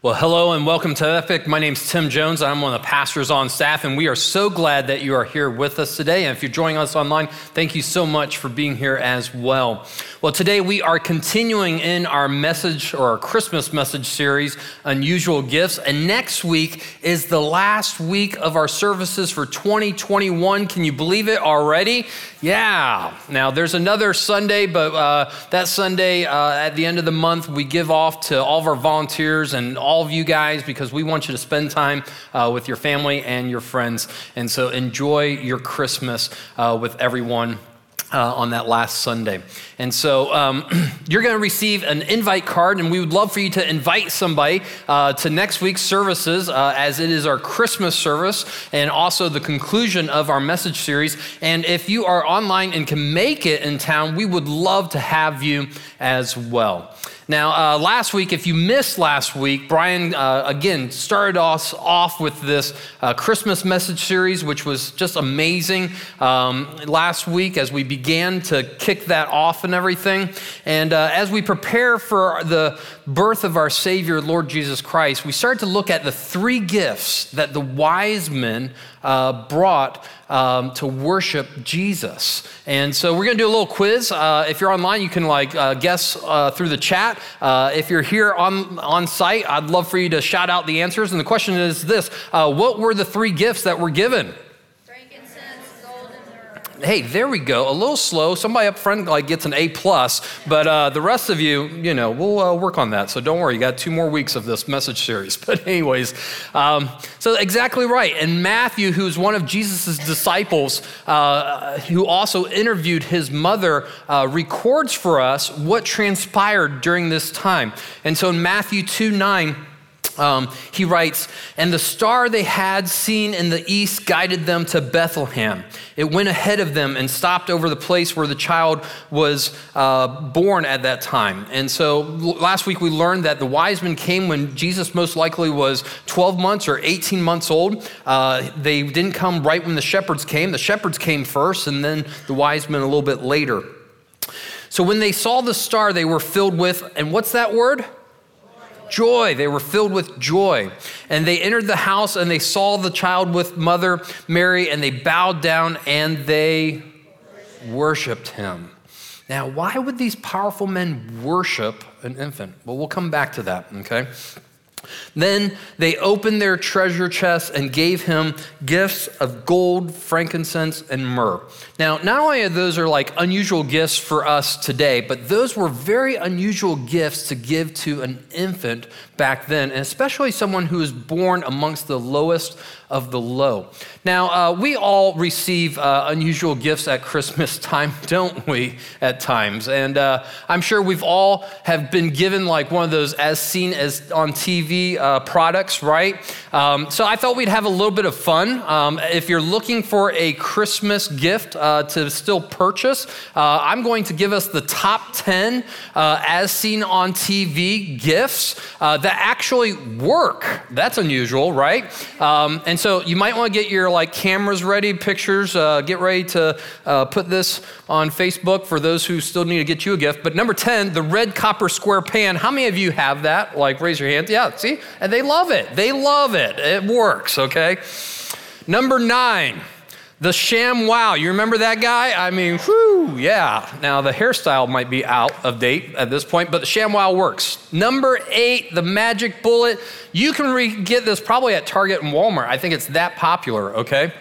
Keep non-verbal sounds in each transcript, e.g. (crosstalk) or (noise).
Well, hello and welcome to Epic. My name's Tim Jones. I'm one of the pastors on staff, and we are so glad that you are here with us today. And if you're joining us online, thank you so much for being here as well. Well, today we are continuing in our message or our Christmas message series, Unusual Gifts. And next week is the last week of our services for 2021. Can you believe it already? Yeah. Now, there's another Sunday, but uh, that Sunday uh, at the end of the month, we give off to all of our volunteers and of you guys because we want you to spend time uh, with your family and your friends. And so enjoy your Christmas uh, with everyone uh, on that last Sunday. And so um, (clears throat) you're going to receive an invite card, and we would love for you to invite somebody uh, to next week's services uh, as it is our Christmas service and also the conclusion of our message series. And if you are online and can make it in town, we would love to have you as well. Now, uh, last week, if you missed last week, Brian uh, again started us off with this uh, Christmas message series, which was just amazing um, last week as we began to kick that off and everything. And uh, as we prepare for the birth of our Savior, Lord Jesus Christ, we started to look at the three gifts that the wise men uh, brought um, to worship Jesus. And so we're going to do a little quiz. Uh, if you're online, you can like uh, guess uh, through the chat. Uh, if you're here on, on site, I'd love for you to shout out the answers. And the question is this uh, What were the three gifts that were given? Hey, there we go. A little slow. Somebody up front like gets an A plus, but uh, the rest of you, you know, we'll uh, work on that. So don't worry. You got two more weeks of this message series. (laughs) But anyways, um, so exactly right. And Matthew, who's one of Jesus' disciples, uh, who also interviewed his mother, uh, records for us what transpired during this time. And so in Matthew two nine. Um, he writes, And the star they had seen in the east guided them to Bethlehem. It went ahead of them and stopped over the place where the child was uh, born at that time. And so last week we learned that the wise men came when Jesus most likely was 12 months or 18 months old. Uh, they didn't come right when the shepherds came. The shepherds came first, and then the wise men a little bit later. So when they saw the star, they were filled with, and what's that word? Joy. They were filled with joy. And they entered the house and they saw the child with mother Mary and they bowed down and they worshiped him. Now, why would these powerful men worship an infant? Well, we'll come back to that, okay? Then they opened their treasure chests and gave him gifts of gold, frankincense, and myrrh. Now, not only are those are like unusual gifts for us today, but those were very unusual gifts to give to an infant back then, and especially someone who was born amongst the lowest of the low. Now, uh, we all receive uh, unusual gifts at Christmas (laughs) time, don't we, at times? And uh, I'm sure we've all have been given like one of those as seen as on TV uh, products, right? Um, so I thought we'd have a little bit of fun. Um, if you're looking for a Christmas gift uh, to still purchase, uh, I'm going to give us the top 10 as seen on TV gifts that actually work. That's unusual, right? Um, and so you might want to get your like cameras ready, pictures, uh, get ready to uh, put this on Facebook for those who still need to get you a gift. But number 10, the red copper square pan. How many of you have that? Like raise your hand. Yeah, see? And they love it. They love it. It works, okay? Number nine, the sham wow, You remember that guy? I mean, whew, yeah. Now, the hairstyle might be out of date at this point, but the sham wow works. Number eight, the Magic Bullet. You can re- get this probably at Target and Walmart. I think it's that popular, okay?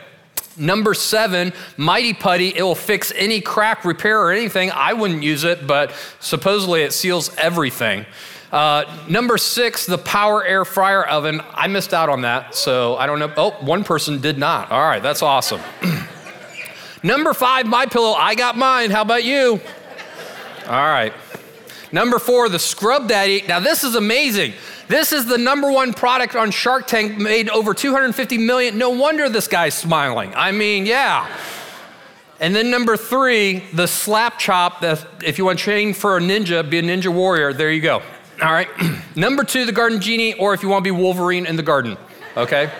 Number seven, Mighty Putty. It will fix any crack, repair, or anything. I wouldn't use it, but supposedly it seals everything. Uh, number six, the power air fryer oven. I missed out on that, so I don't know. Oh, one person did not. All right, that's awesome. (clears throat) number five, my pillow. I got mine. How about you? All right. Number four, the Scrub Daddy. Now, this is amazing. This is the number one product on Shark Tank, made over 250 million. No wonder this guy's smiling. I mean, yeah. And then number three, the slap chop. If you want to train for a ninja, be a ninja warrior, there you go. All right. (clears throat) Number two, the garden genie, or if you want to be Wolverine in the garden, okay?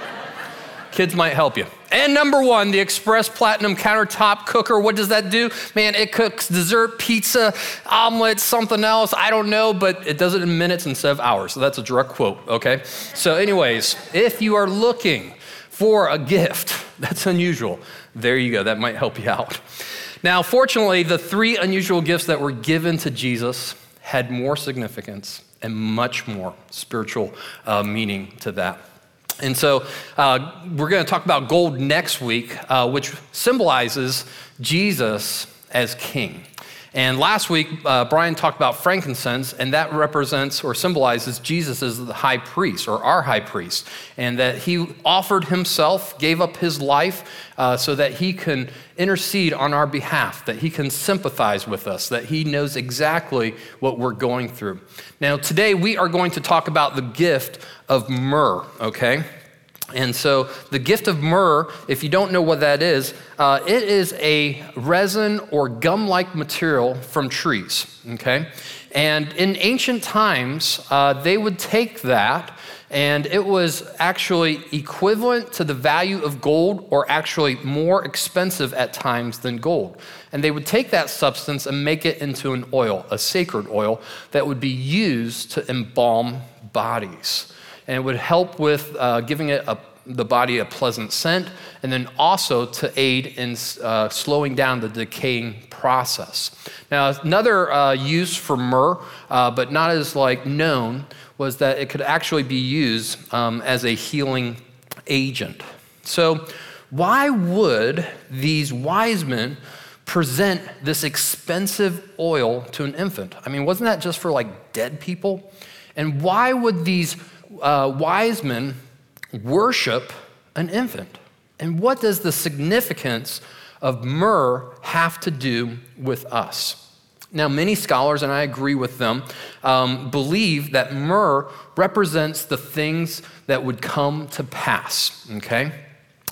Kids might help you. And number one, the Express Platinum Countertop Cooker. What does that do? Man, it cooks dessert, pizza, omelets, something else. I don't know, but it does it in minutes instead of hours. So that's a direct quote, okay? So, anyways, if you are looking for a gift (laughs) that's unusual, there you go. That might help you out. Now, fortunately, the three unusual gifts that were given to Jesus had more significance and much more spiritual uh, meaning to that. And so uh, we're going to talk about gold next week, uh, which symbolizes Jesus as king. And last week, uh, Brian talked about frankincense, and that represents or symbolizes Jesus as the high priest or our high priest, and that he offered himself, gave up his life uh, so that he can intercede on our behalf, that he can sympathize with us, that he knows exactly what we're going through. Now, today we are going to talk about the gift of myrrh, okay? And so, the gift of myrrh, if you don't know what that is, uh, it is a resin or gum like material from trees, okay? And in ancient times, uh, they would take that, and it was actually equivalent to the value of gold, or actually more expensive at times than gold. And they would take that substance and make it into an oil, a sacred oil, that would be used to embalm bodies and it would help with uh, giving it a, the body a pleasant scent, and then also to aid in uh, slowing down the decaying process. Now, another uh, use for myrrh, uh, but not as like known, was that it could actually be used um, as a healing agent. So, why would these wise men present this expensive oil to an infant? I mean, wasn't that just for like dead people? And why would these uh, wise men worship an infant. And what does the significance of myrrh have to do with us? Now, many scholars, and I agree with them, um, believe that myrrh represents the things that would come to pass, okay?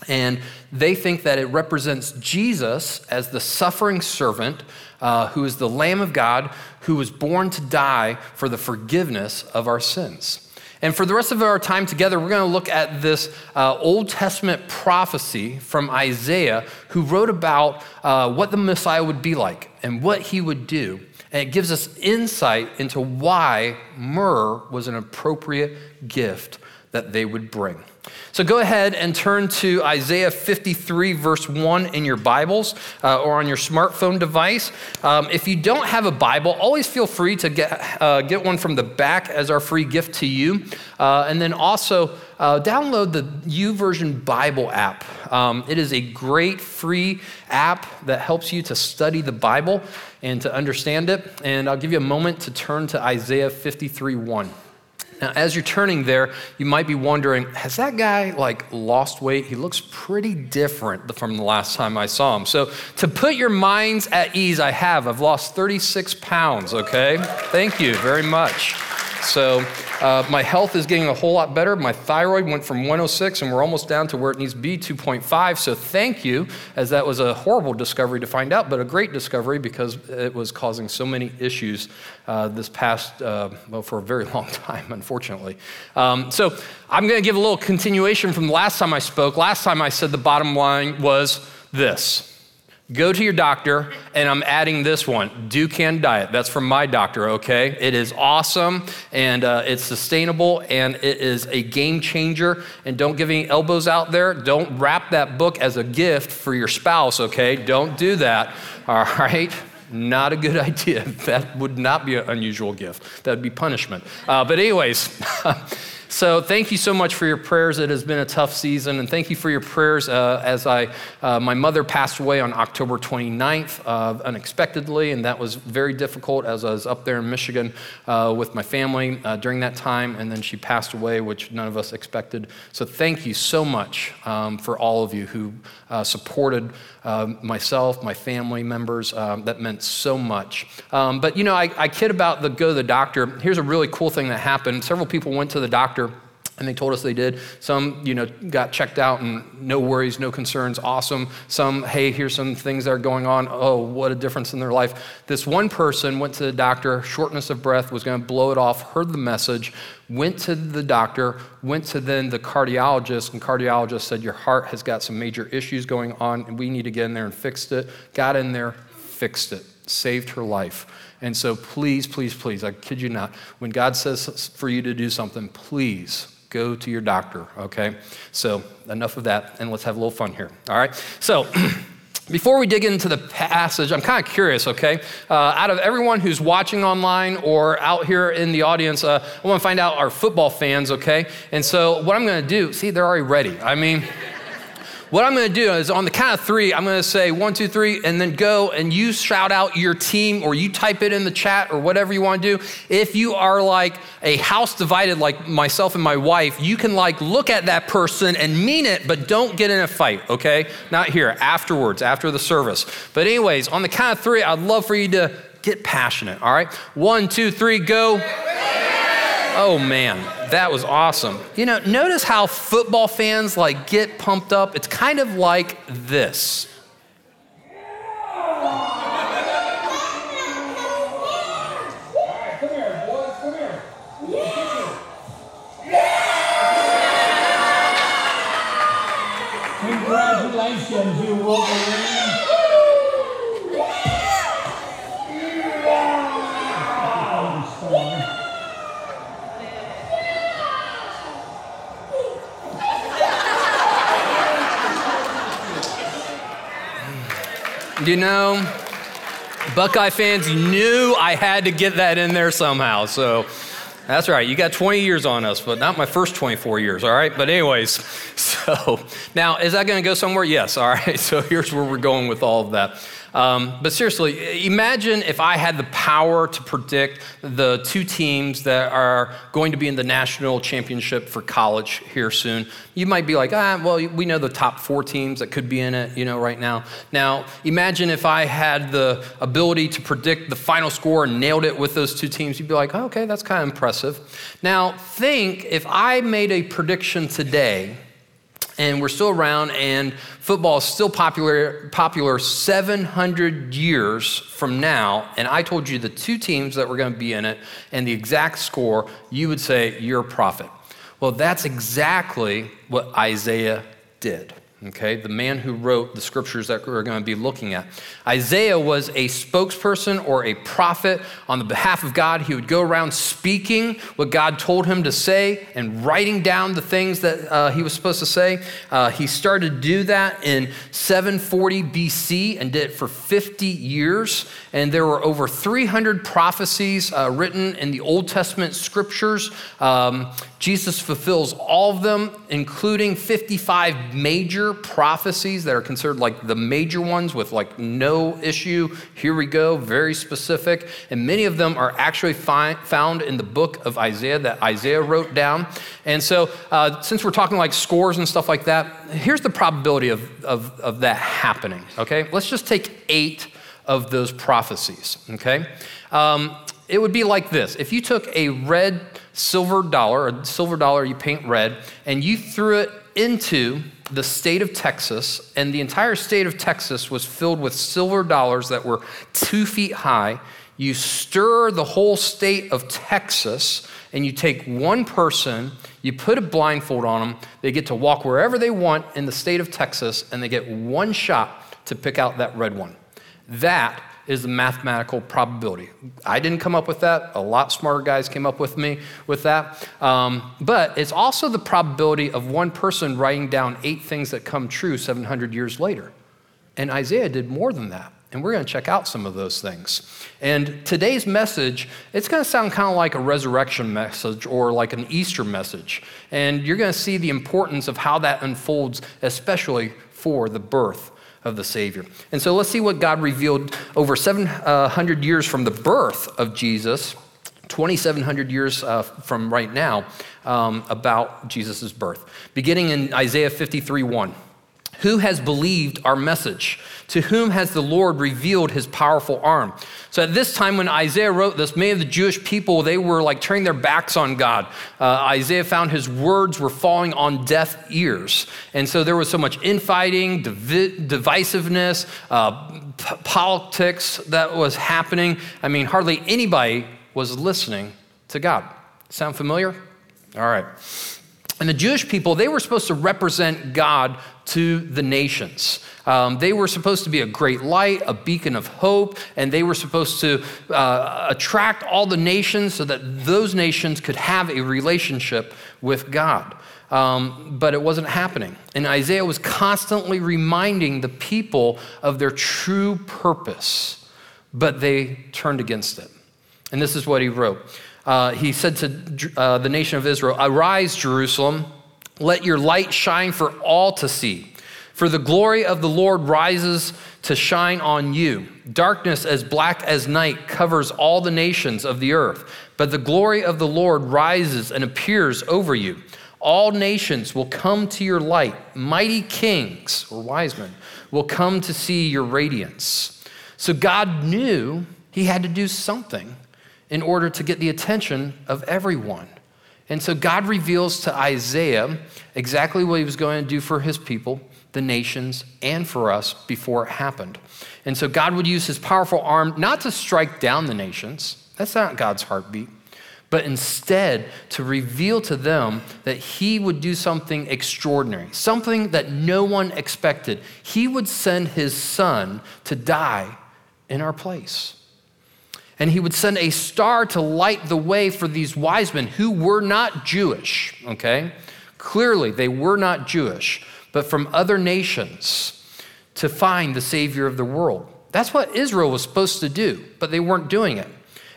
And they think that it represents Jesus as the suffering servant uh, who is the Lamb of God who was born to die for the forgiveness of our sins. And for the rest of our time together, we're going to look at this uh, Old Testament prophecy from Isaiah, who wrote about uh, what the Messiah would be like and what he would do. And it gives us insight into why myrrh was an appropriate gift that they would bring. So go ahead and turn to Isaiah 53, verse 1 in your Bibles uh, or on your smartphone device. Um, if you don't have a Bible, always feel free to get, uh, get one from the back as our free gift to you. Uh, and then also uh, download the YouVersion Bible app. Um, it is a great free app that helps you to study the Bible and to understand it. And I'll give you a moment to turn to Isaiah 53, 1. Now, as you're turning there, you might be wondering, has that guy like lost weight? He looks pretty different from the last time I saw him. So, to put your minds at ease, I have. I've lost 36 pounds, okay? Thank you very much. So, uh, my health is getting a whole lot better. My thyroid went from 106 and we're almost down to where it needs to be 2.5. So thank you, as that was a horrible discovery to find out, but a great discovery because it was causing so many issues uh, this past, uh, well, for a very (laughs) long time, unfortunately. Um, so I'm going to give a little continuation from the last time I spoke. Last time I said the bottom line was this. Go to your doctor, and I'm adding this one Dukan Diet. That's from my doctor, okay? It is awesome, and uh, it's sustainable, and it is a game changer. And don't give any elbows out there. Don't wrap that book as a gift for your spouse, okay? Don't do that, (laughs) all right? Not a good (laughs) idea. That would not be an unusual gift. That would be punishment. Uh, but, anyways, (laughs) So, thank you so much for your prayers. It has been a tough season. And thank you for your prayers uh, as I, uh, my mother passed away on October 29th uh, unexpectedly. And that was very difficult as I was up there in Michigan uh, with my family uh, during that time. And then she passed away, which none of us expected. So, thank you so much um, for all of you who uh, supported myself, my family members. Um, that meant so much. Um, but, you know, I, I kid about the go to the doctor. Here's a really cool thing that happened. Several people went to the doctor And they told us they did. Some, you know, got checked out and no worries, no concerns, awesome. Some, hey, here's some things that are going on. Oh, what a difference in their life. This one person went to the doctor, shortness of breath, was going to blow it off, heard the message, went to the doctor, went to then the cardiologist, and cardiologist said, Your heart has got some major issues going on, and we need to get in there and fix it. Got in there, fixed it, saved her life. And so please, please, please, I kid you not, when God says for you to do something, please go to your doctor, okay? So, enough of that, and let's have a little fun here, all right? So, (clears throat) Before we dig into the passage, I'm kind of curious, okay? Uh, out of everyone who's watching online or out here in the audience, uh, I want to find out our football fans, okay? And so, what I'm going to do, see, they're already ready. I mean, what I'm going to do is on the count of three, I'm going to say one, two, three, and then go and you shout out your team or you type it in the chat or whatever you want to do. If you are like a house divided like myself and my wife, you can like look at that person and mean it, but don't get in a fight, okay? Not here, afterwards, after the service. But, anyways, on the count of three, I'd love for you to get passionate, all right? One, two, three, go. Oh man, that was awesome. You know, notice how football fans like get pumped up. It's kind of like this. You know, Buckeye fans, knew I had to get that in there somehow. So that's right. You got 20 years on us, but not my first 24 years, all right? But, anyways, (laughs) so now is that going to go somewhere? Yes, all right. (laughs) So here's where we're going with all of that. Um, but seriously, imagine if I had the power to predict the two teams that are going to be in the national championship for college here soon. You might be like, ah, well, we know the top four teams that could be in it, you know, right now. Now, imagine if I had the ability to predict the final score and nailed it with those two teams. You'd be like, okay, that's kind of impressive. Now, think if I made a prediction today and we're still around and football is still popular popular 700 years from now. And i told you the two teams that were going to be in it and the exact score you would say you're a prophet. Well that's exactly what isaiah did okay, the man who wrote the scriptures that we're going to be looking at. Isaiah was a spokesperson or a prophet on the behalf of God. He would go around speaking what God told him to say and writing down the things that uh, he was supposed to say. Uh, he started to do that in 740 BC and did it for 50 years. And there were over 300 prophecies uh, written in the Old Testament scriptures. Um, Jesus fulfills all of them, including 55 major prophecies that are considered like the major ones with like no issue. Here we go, very specific. And many of them are actually found in the book of Isaiah that Isaiah wrote down. And so, uh, since we're talking like scores and stuff like that, here's the probability of, of, of that happening, okay? Let's just take eight of those prophecies, okay? Um, it would be like this if you took a red silver dollar, a silver dollar you paint red, and you threw it into the state of Texas, and the entire state of Texas was filled with silver dollars that were two feet high. You stir the whole state of Texas, and you take one person, you put a blindfold on them, they get to walk wherever they want in the state of Texas, and they get one shot to pick out that red one. That is the mathematical probability. I didn't come up with that. A lot smarter guys came up with me with that. Um, but it's also the probability of one person writing down eight things that come true 700 years later. And Isaiah did more than that. And we're going to check out some of those things. And today's message, it's going to sound kind of like a resurrection message or like an Easter message. And you're going to see the importance of how that unfolds, especially for the birth of the Savior. And so let's see what God revealed over 700 years from the birth of Jesus, 2,700 years uh, from right now, um, about Jesus' birth. Beginning in Isaiah 53 1. Who has believed our message? To whom has the Lord revealed his powerful arm? So at this time when Isaiah wrote this, many of the Jewish people, they were like turning their backs on God. Uh, Isaiah found his words were falling on deaf ears. And so there was so much infighting, divi- divisiveness, uh, p- politics that was happening. I mean, hardly anybody was listening to God. Sound familiar? All right. And the Jewish people, they were supposed to represent God to the nations. Um, they were supposed to be a great light, a beacon of hope, and they were supposed to uh, attract all the nations so that those nations could have a relationship with God. Um, but it wasn't happening. And Isaiah was constantly reminding the people of their true purpose, but they turned against it. And this is what he wrote uh, he said to uh, the nation of Israel, Arise, Jerusalem, let your light shine for all to see. For the glory of the Lord rises to shine on you. Darkness as black as night covers all the nations of the earth, but the glory of the Lord rises and appears over you. All nations will come to your light. Mighty kings or wise men will come to see your radiance. So God knew he had to do something in order to get the attention of everyone. And so God reveals to Isaiah exactly what he was going to do for his people, the nations, and for us before it happened. And so God would use his powerful arm not to strike down the nations, that's not God's heartbeat, but instead to reveal to them that he would do something extraordinary, something that no one expected. He would send his son to die in our place. And he would send a star to light the way for these wise men who were not Jewish, okay? Clearly, they were not Jewish, but from other nations to find the Savior of the world. That's what Israel was supposed to do, but they weren't doing it.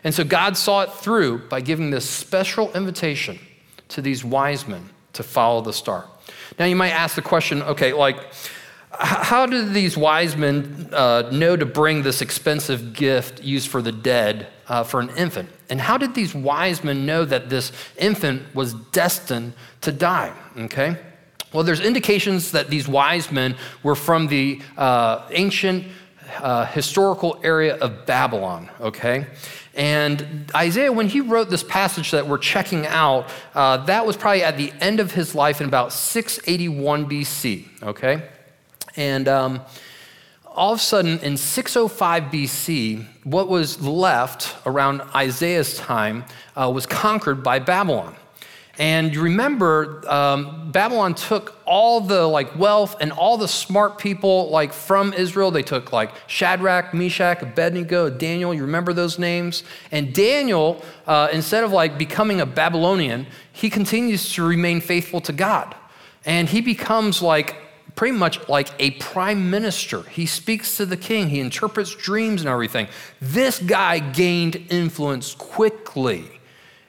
And so God saw it through by giving this special invitation to these wise men to follow the star. Now, you might ask the question okay, like, how did these wise men uh, know to bring this expensive gift used for the dead uh, for an infant? And how did these wise men know that this infant was destined to die? Okay. Well, there's indications that these wise men were from the uh, ancient uh, historical area of Babylon, okay? And Isaiah, when he wrote this passage that we're checking out, uh, that was probably at the end of his life in about 681 BC, okay? And um, all of a sudden, in 605 BC, what was left around Isaiah's time uh, was conquered by Babylon. And you remember, um, Babylon took all the like wealth and all the smart people like from Israel. They took like Shadrach, Meshach, Abednego, Daniel. You remember those names? And Daniel, uh, instead of like becoming a Babylonian, he continues to remain faithful to God, and he becomes like pretty much like a prime minister. He speaks to the king, he interprets dreams and everything. This guy gained influence quickly.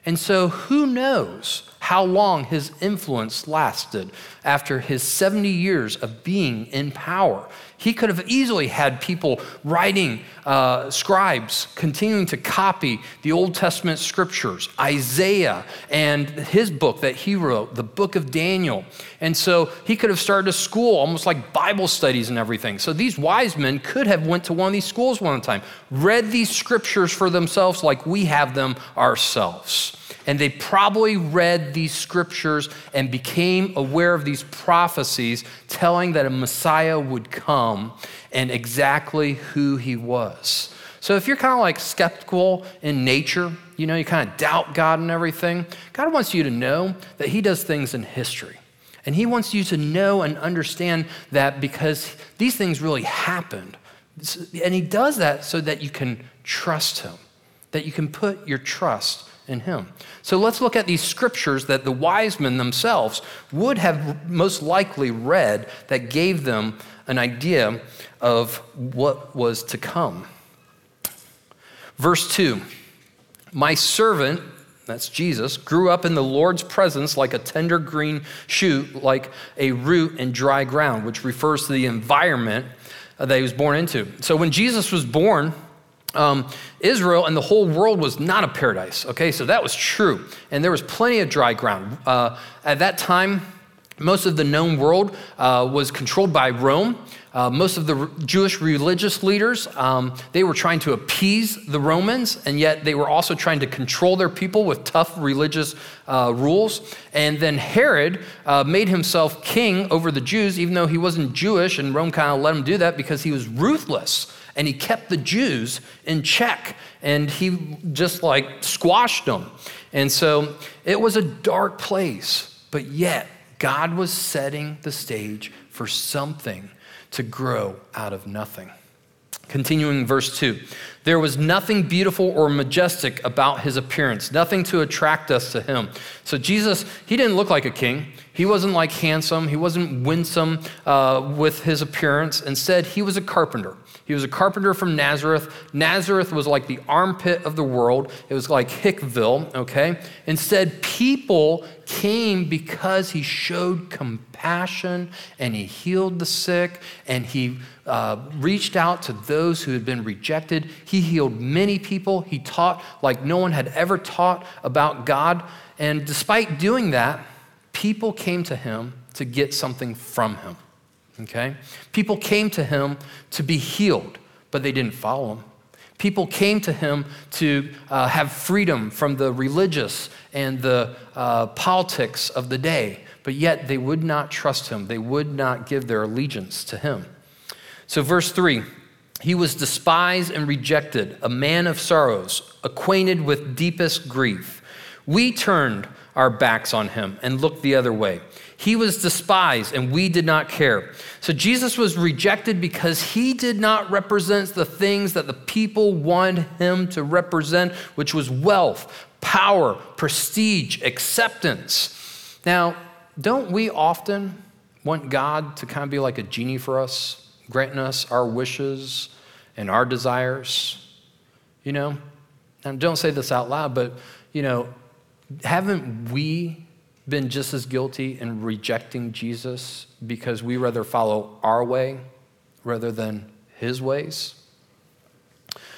And so, who knows how long his influence lasted after his 70 years of being in power? He could have easily had people writing, uh, scribes continuing to copy the Old Testament scriptures, Isaiah and his book that he wrote, the book of Daniel. And so he could have started a school, almost like Bible studies and everything. So these wise men could have went to one of these schools one time, read these scriptures for themselves like we have them ourselves. And they probably read these scriptures and became aware of these prophecies telling that a Messiah would come and exactly who he was. So if you're kind of like skeptical in nature, you know, you kind of doubt God and everything, God wants you to know that he does things in history. And he wants you to know and understand that because these things really happened. And he does that so that you can trust him, that you can put your trust in him. So let's look at these scriptures that the wise men themselves would have most likely read that gave them an idea of what was to come. Verse 2 My servant, that's Jesus, grew up in the Lord's presence like a tender green shoot, like a root in dry ground, which refers to the environment that he was born into. So when Jesus was born, um, Israel and the whole world was not a paradise. Okay, so that was true. And there was plenty of dry ground. Uh, at that time, Most of the known world uh, was controlled by Rome. Uh, most of the Jewish religious leaders, um, they were trying to appease the Romans, and yet they were also trying to control their people with tough religious uh, rules. And then Herod uh, made himself king over the Jews, even though he wasn't Jewish, and Rome kind of let him do that because he was ruthless and he kept the Jews in check and he just like squashed them. And so it was a dark place, but yet God was setting the stage for something to grow out of nothing. Continuing verse 2 There was nothing beautiful or majestic about his appearance, nothing to attract us to him. So, Jesus, he didn't look like a king. He wasn't like handsome. He wasn't winsome uh, with his appearance. Instead, he was a carpenter. He was a carpenter from Nazareth. Nazareth was like the armpit of the world, it was like Hickville, okay? Instead, people came because he showed compassion and he healed the sick and he uh, reached out to those who had been rejected. He healed many people. He taught like no one had ever taught about God. And despite doing that, people came to him to get something from him. Okay? People came to him to be healed, but they didn't follow him. People came to him to uh, have freedom from the religious and the uh, politics of the day, but yet they would not trust him. They would not give their allegiance to him. So, verse 3 He was despised and rejected, a man of sorrows, acquainted with deepest grief. We turned our backs on him and looked the other way. He was despised and we did not care. So Jesus was rejected because he did not represent the things that the people wanted him to represent, which was wealth, power, prestige, acceptance. Now, don't we often want God to kind of be like a genie for us, granting us our wishes and our desires? You know? And don't say this out loud, but, you know, haven't we been just as guilty in rejecting Jesus because we rather follow our way rather than his ways?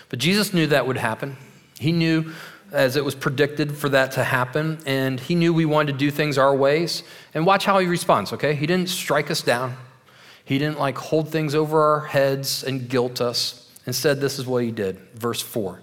But Jesus knew that would happen. He knew as it was predicted for that to happen, and he knew we wanted to do things our ways. And watch how he responds, okay? He didn't strike us down, he didn't like hold things over our heads and guilt us. Instead, this is what he did. Verse 4.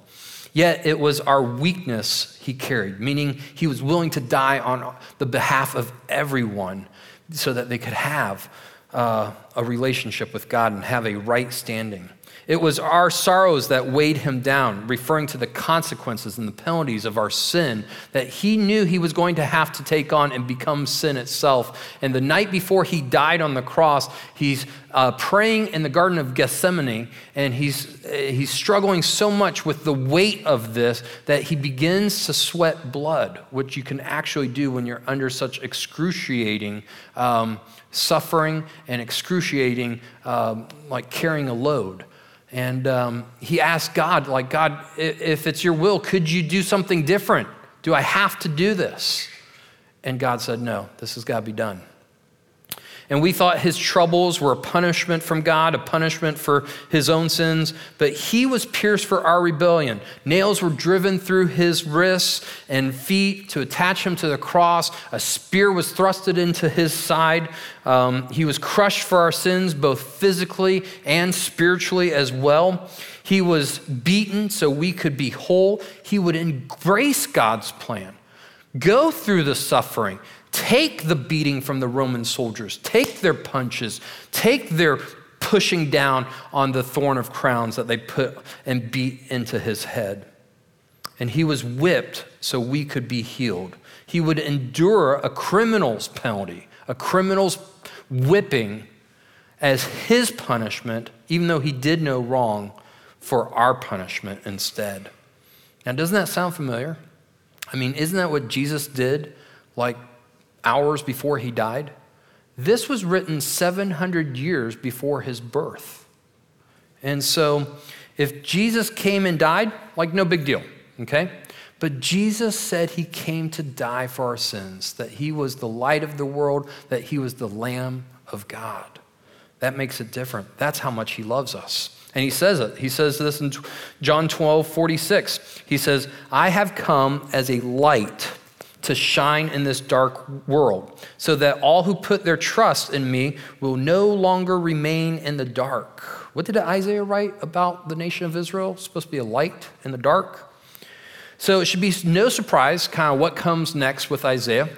Yet it was our weakness he carried, meaning he was willing to die on the behalf of everyone so that they could have uh, a relationship with God and have a right standing. It was our sorrows that weighed him down, referring to the consequences and the penalties of our sin that he knew he was going to have to take on and become sin itself. And the night before he died on the cross, he's uh, praying in the Garden of Gethsemane, and he's, uh, he's struggling so much with the weight of this that he begins to sweat blood, which you can actually do when you're under such excruciating um, suffering and excruciating, um, like carrying a load. And um, he asked God, like, God, if it's your will, could you do something different? Do I have to do this? And God said, No, this has got to be done. And we thought his troubles were a punishment from God, a punishment for his own sins, but he was pierced for our rebellion. Nails were driven through his wrists and feet to attach him to the cross. A spear was thrusted into his side. Um, he was crushed for our sins, both physically and spiritually as well. He was beaten so we could be whole. He would embrace God's plan, go through the suffering Take the beating from the Roman soldiers, take their punches, take their pushing down on the thorn of crowns that they put and beat into his head. And he was whipped so we could be healed. He would endure a criminal's penalty, a criminal's whipping as his punishment, even though he did no wrong, for our punishment instead. Now, doesn't that sound familiar? I mean, isn't that what Jesus did like hours before he died. This was written 700 years before his birth. And so, if Jesus came and died, like no big deal, okay? But Jesus said he came to die for our sins, that he was the light of the world, that he was the Lamb of God. That makes it different. That's how much he loves us. And he says it. He says this in John 12, 46. He says, I have come as a light to shine in this dark world, so that all who put their trust in me will no longer remain in the dark. What did Isaiah write about the nation of Israel? It's supposed to be a light in the dark. So it should be no surprise, kind of what comes next with Isaiah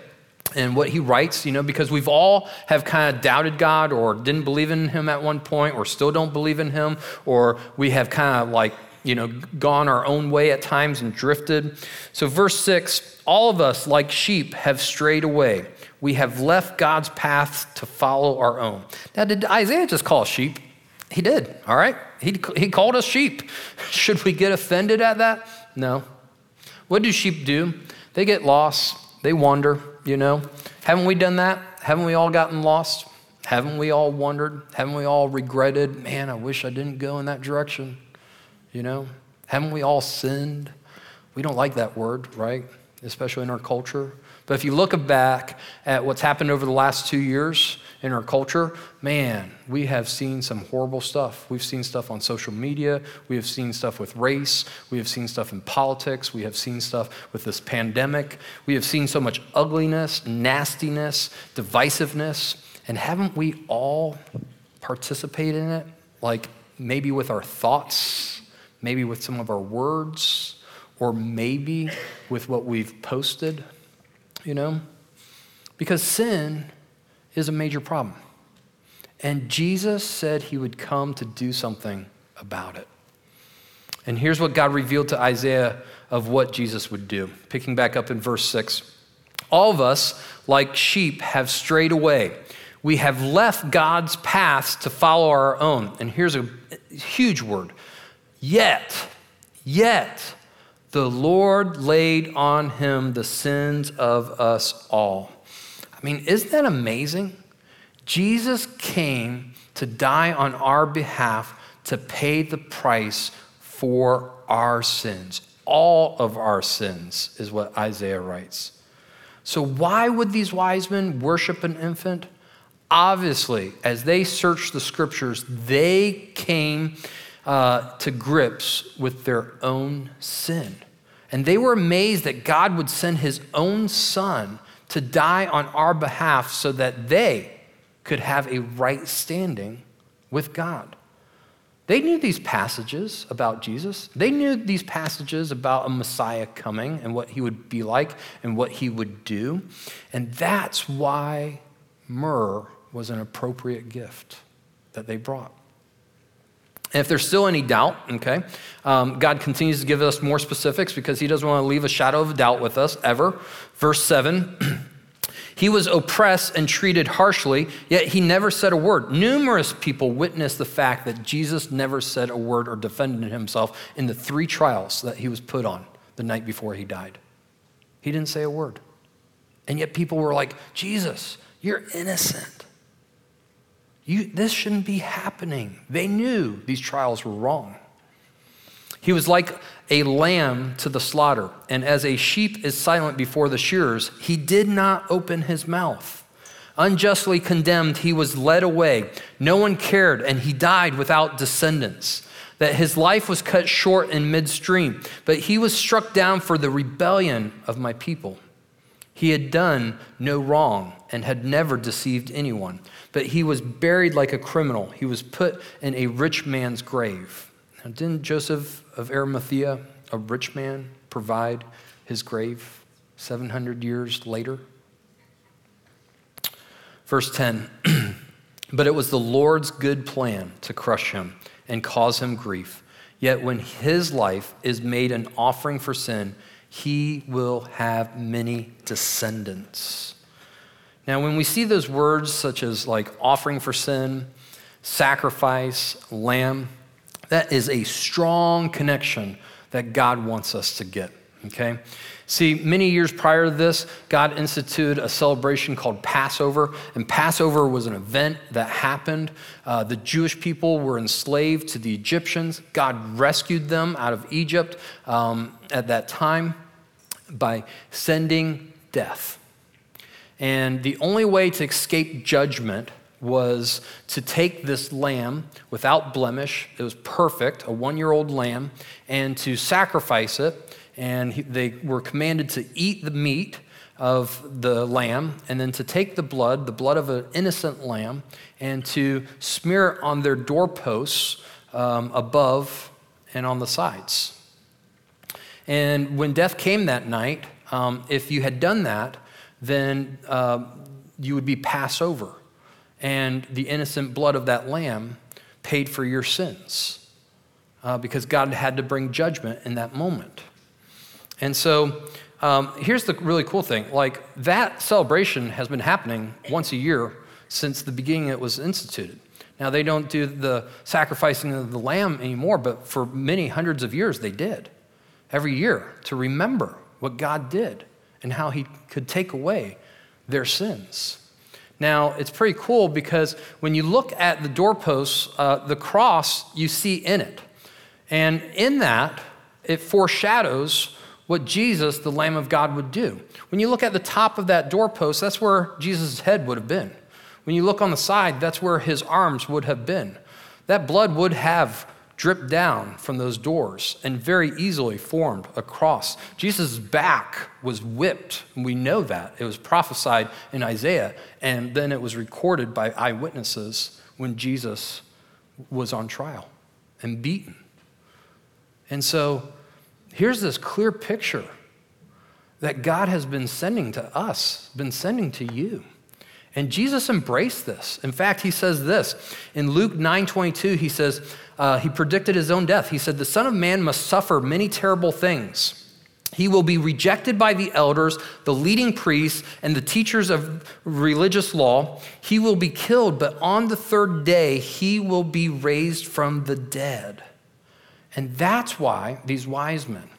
and what he writes, you know, because we've all have kind of doubted God or didn't believe in him at one point or still don't believe in him or we have kind of like, you know, gone our own way at times and drifted. So verse 6, all of us like sheep have strayed away. We have left God's path to follow our own. Now did Isaiah just call sheep? He did, all right? He, he called us sheep. (laughs) Should we get offended at that? No. What do sheep do? They get lost, they wander, you know? Haven't we done that? Haven't we all gotten lost? Haven't we all wondered? Haven't we all regretted, man, I wish I didn't go in that direction? You know? Haven't we all sinned? We don't like that word, right? Especially in our culture. But if you look back at what's happened over the last two years in our culture, man, we have seen some horrible stuff. We've seen stuff on social media. We have seen stuff with race. We have seen stuff in politics. We have seen stuff with this pandemic. We have seen so much ugliness, nastiness, divisiveness. And haven't we all participated in it? Like maybe with our thoughts, maybe with some of our words, or maybe with what we've posted, you know? Because sin is a major problem. And Jesus said he would come to do something about it. And here's what God revealed to Isaiah of what Jesus would do. Picking back up in verse 6 All of us, like sheep, have strayed away. We have left God's paths to follow our own. And here's a huge word yet, yet, the Lord laid on him the sins of us all. I mean, isn't that amazing? Jesus came to die on our behalf to pay the price for our sins. All of our sins is what Isaiah writes. So, why would these wise men worship an infant? Obviously, as they searched the scriptures, they came uh, to grips with their own sin. And they were amazed that God would send his own son to die on our behalf so that they could have a right standing with God. They knew these passages about Jesus. They knew these passages about a Messiah coming and what he would be like and what he would do. And that's why myrrh was an appropriate gift that they brought. And if there's still any doubt, okay, um, God continues to give us more specifics because He doesn't want to leave a shadow of doubt with us ever. Verse 7 (clears throat) He was oppressed and treated harshly, yet He never said a word. Numerous people witnessed the fact that Jesus never said a word or defended Himself in the three trials that He was put on the night before He died. He didn't say a word. And yet people were like, Jesus, you're innocent. You, this shouldn't be happening. They knew these trials were wrong. He was like a lamb to the slaughter, and as a sheep is silent before the shearers, he did not open his mouth. Unjustly condemned, he was led away. No one cared, and he died without descendants. That his life was cut short in midstream, but he was struck down for the rebellion of my people. He had done no wrong and had never deceived anyone but he was buried like a criminal. He was put in a rich man's grave. Now, didn't Joseph of Arimathea, a rich man, provide his grave 700 years later? Verse 10 (clears throat) But it was the Lord's good plan to crush him and cause him grief. Yet when his life is made an offering for sin, he will have many descendants. Now, when we see those words such as like offering for sin, sacrifice, lamb, that is a strong connection that God wants us to get, okay? See, many years prior to this, God instituted a celebration called Passover, and Passover was an event that happened. Uh, the Jewish people were enslaved to the Egyptians. God rescued them out of Egypt um, at that time by sending death. And the only way to escape judgment was to take this lamb without blemish, it was perfect, a one year old lamb, and to sacrifice it. And they were commanded to eat the meat of the lamb, and then to take the blood, the blood of an innocent lamb, and to smear it on their doorposts um, above and on the sides. And when death came that night, um, if you had done that, then uh, you would be passed over, and the innocent blood of that lamb paid for your sins uh, because God had to bring judgment in that moment. And so um, here's the really cool thing like, that celebration has been happening once a year since the beginning it was instituted. Now, they don't do the sacrificing of the lamb anymore, but for many hundreds of years they did. Every year to remember what God did and how He could take away their sins. Now, it's pretty cool because when you look at the doorposts, uh, the cross you see in it. And in that, it foreshadows what Jesus, the Lamb of God, would do. When you look at the top of that doorpost, that's where Jesus' head would have been. When you look on the side, that's where his arms would have been. That blood would have dripped down from those doors and very easily formed a cross. Jesus' back was whipped. And we know that. It was prophesied in Isaiah, and then it was recorded by eyewitnesses when Jesus was on trial and beaten. And so here's this clear picture that God has been sending to us, been sending to you. And Jesus embraced this. In fact, he says this in Luke 9 22, he says, uh, he predicted his own death. He said, The Son of Man must suffer many terrible things. He will be rejected by the elders, the leading priests, and the teachers of religious law. He will be killed, but on the third day, he will be raised from the dead. And that's why these wise men,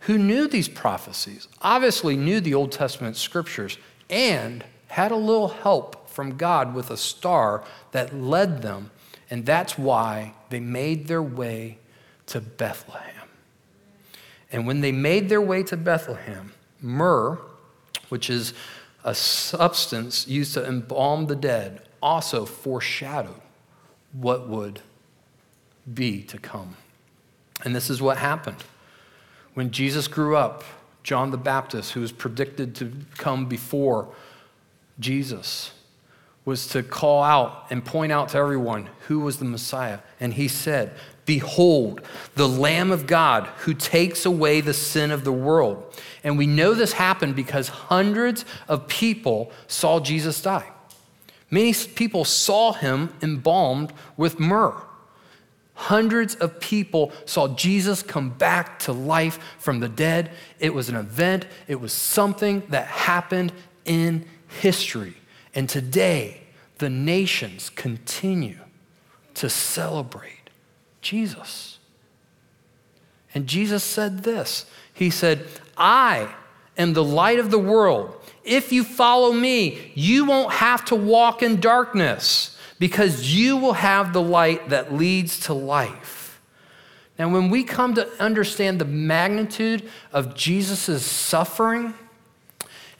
who knew these prophecies, obviously knew the Old Testament scriptures, and had a little help from God with a star that led them. And that's why they made their way to Bethlehem. And when they made their way to Bethlehem, myrrh, which is a substance used to embalm the dead, also foreshadowed what would be to come. And this is what happened. When Jesus grew up, John the Baptist, who was predicted to come before Jesus was to call out and point out to everyone who was the Messiah. And he said, Behold, the Lamb of God who takes away the sin of the world. And we know this happened because hundreds of people saw Jesus die. Many people saw him embalmed with myrrh. Hundreds of people saw Jesus come back to life from the dead. It was an event, it was something that happened in history. And today, the nations continue to celebrate Jesus. And Jesus said this He said, I am the light of the world. If you follow me, you won't have to walk in darkness because you will have the light that leads to life. Now, when we come to understand the magnitude of Jesus' suffering,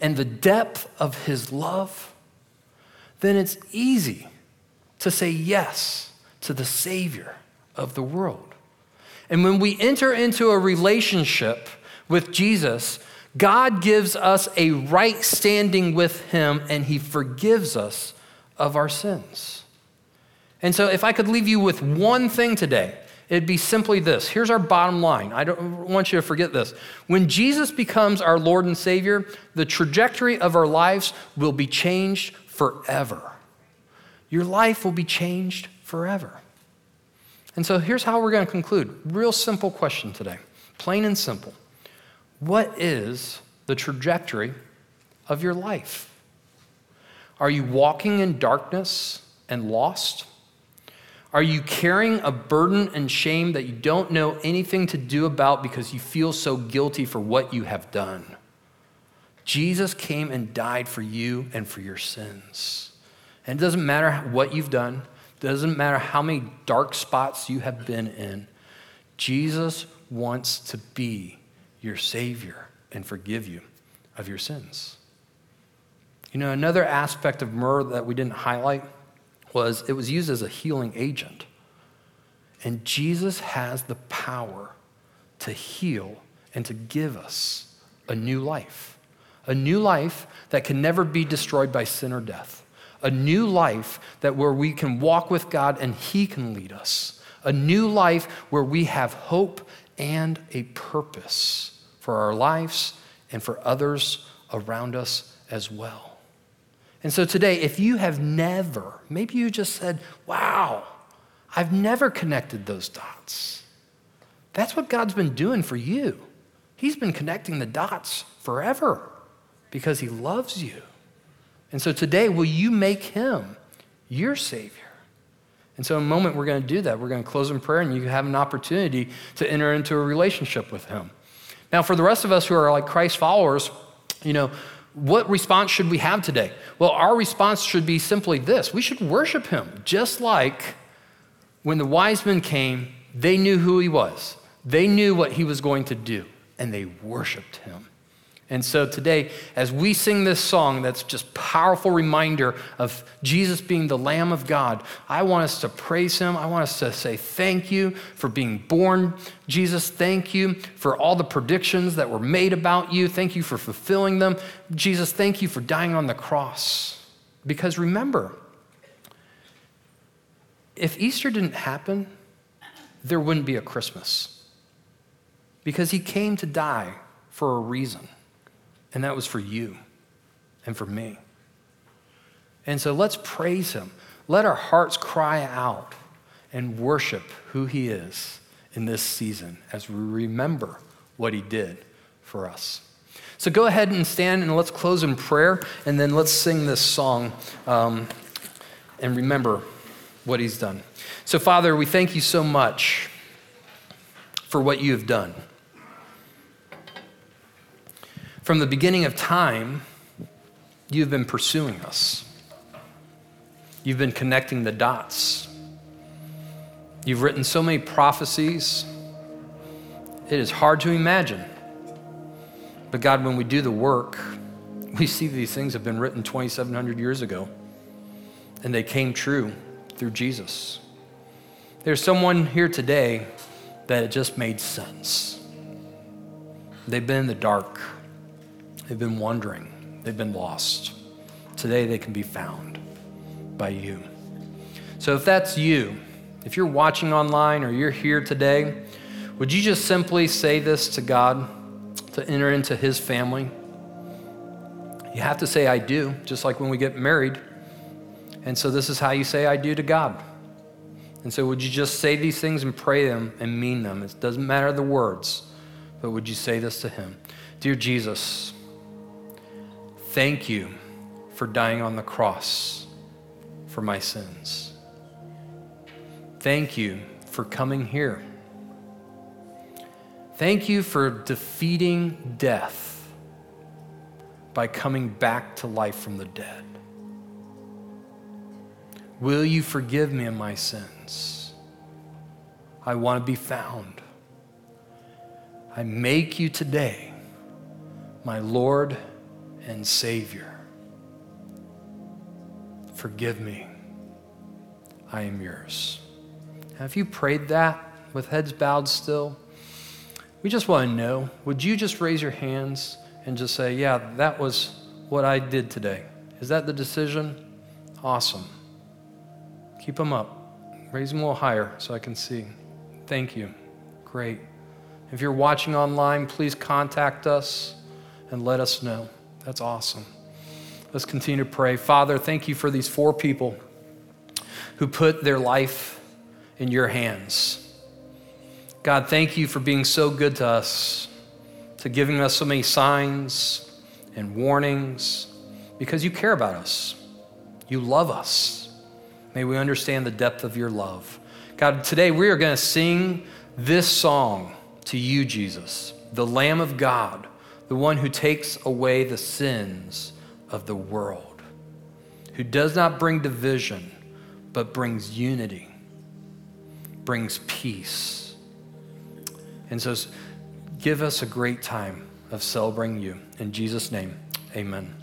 and the depth of his love, then it's easy to say yes to the Savior of the world. And when we enter into a relationship with Jesus, God gives us a right standing with Him and He forgives us of our sins. And so, if I could leave you with one thing today, It'd be simply this. Here's our bottom line. I don't want you to forget this. When Jesus becomes our Lord and Savior, the trajectory of our lives will be changed forever. Your life will be changed forever. And so here's how we're going to conclude. Real simple question today, plain and simple. What is the trajectory of your life? Are you walking in darkness and lost? Are you carrying a burden and shame that you don't know anything to do about because you feel so guilty for what you have done? Jesus came and died for you and for your sins. And it doesn't matter what you've done, it doesn't matter how many dark spots you have been in. Jesus wants to be your Savior and forgive you of your sins. You know, another aspect of myrrh that we didn't highlight was it was used as a healing agent. And Jesus has the power to heal and to give us a new life, a new life that can never be destroyed by sin or death, a new life that where we can walk with God and He can lead us, a new life where we have hope and a purpose for our lives and for others around us as well. And so today, if you have never, maybe you just said, wow, I've never connected those dots. That's what God's been doing for you. He's been connecting the dots forever because He loves you. And so today, will you make Him your Savior? And so, in a moment, we're going to do that. We're going to close in prayer, and you have an opportunity to enter into a relationship with Him. Now, for the rest of us who are like Christ followers, you know, what response should we have today? Well, our response should be simply this we should worship Him, just like when the wise men came, they knew who He was, they knew what He was going to do, and they worshiped Him. And so today, as we sing this song that's just powerful reminder of Jesus being the Lamb of God, I want us to praise him. I want us to say thank you for being born. Jesus, thank you for all the predictions that were made about you. Thank you for fulfilling them. Jesus, thank you for dying on the cross. Because remember, if Easter didn't happen, there wouldn't be a Christmas. Because he came to die for a reason. And that was for you and for me. And so let's praise him. Let our hearts cry out and worship who he is in this season as we remember what he did for us. So go ahead and stand and let's close in prayer and then let's sing this song um, and remember what he's done. So, Father, we thank you so much for what you have done. From the beginning of time, you've been pursuing us. You've been connecting the dots. You've written so many prophecies. It is hard to imagine. But God, when we do the work, we see these things have been written 2,700 years ago, and they came true through Jesus. There's someone here today that it just made sense. They've been in the dark. They've been wandering, they've been lost. Today they can be found by you. So if that's you, if you're watching online or you're here today, would you just simply say this to God to enter into His family? You have to say, I do, just like when we get married. And so this is how you say, I do to God. And so would you just say these things and pray them and mean them? It doesn't matter the words, but would you say this to Him? Dear Jesus, Thank you for dying on the cross for my sins. Thank you for coming here. Thank you for defeating death by coming back to life from the dead. Will you forgive me of my sins? I want to be found. I make you today my Lord and Savior. Forgive me. I am yours. Have you prayed that with heads bowed still? We just want to know would you just raise your hands and just say, Yeah, that was what I did today? Is that the decision? Awesome. Keep them up. Raise them a little higher so I can see. Thank you. Great. If you're watching online, please contact us and let us know. That's awesome. Let's continue to pray. Father, thank you for these four people who put their life in your hands. God, thank you for being so good to us, to giving us so many signs and warnings, because you care about us. You love us. May we understand the depth of your love. God, today we are going to sing this song to you, Jesus, the Lamb of God the one who takes away the sins of the world, who does not bring division, but brings unity, brings peace. And so give us a great time of celebrating you. In Jesus' name, amen.